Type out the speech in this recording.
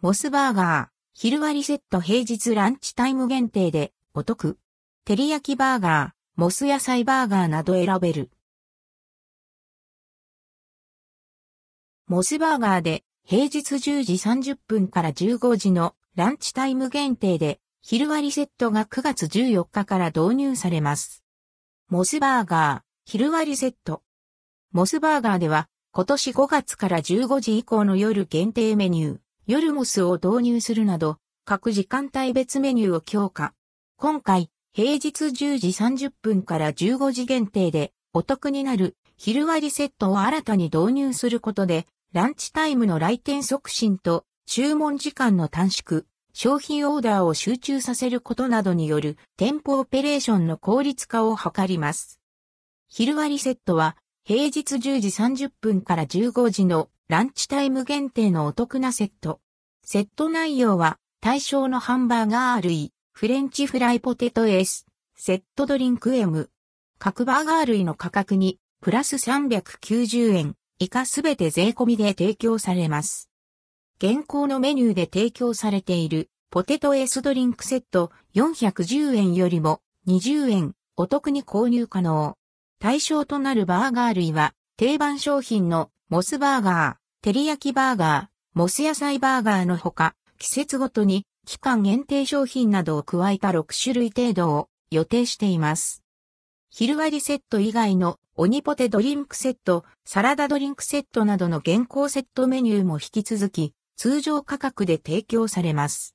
モスバーガー、昼割セット平日ランチタイム限定でお得。照り焼きバーガー、モス野菜バーガーなど選べる。モスバーガーで平日10時30分から15時のランチタイム限定で昼割セットが9月14日から導入されます。モスバーガー、昼割セット。モスバーガーでは今年5月から15時以降の夜限定メニュー、夜モスを導入するなど、各時間帯別メニューを強化。今回、平日10時30分から15時限定でお得になる昼割セットを新たに導入することで、ランチタイムの来店促進と注文時間の短縮、商品オーダーを集中させることなどによる店舗オペレーションの効率化を図ります。昼割セットは平日10時30分から15時のランチタイム限定のお得なセット。セット内容は対象のハンバーガー類、フレンチフライポテト S、セットドリンク M。各バーガー類の価格にプラス390円以下すべて税込みで提供されます。現行のメニューで提供されているポテト S ドリンクセット410円よりも20円お得に購入可能。対象となるバーガー類は定番商品のモスバーガー、照り焼きバーガー、モス野菜バーガーのほか、季節ごとに期間限定商品などを加えた6種類程度を予定しています。昼割りセット以外のオニポテドリンクセット、サラダドリンクセットなどの現行セットメニューも引き続き通常価格で提供されます。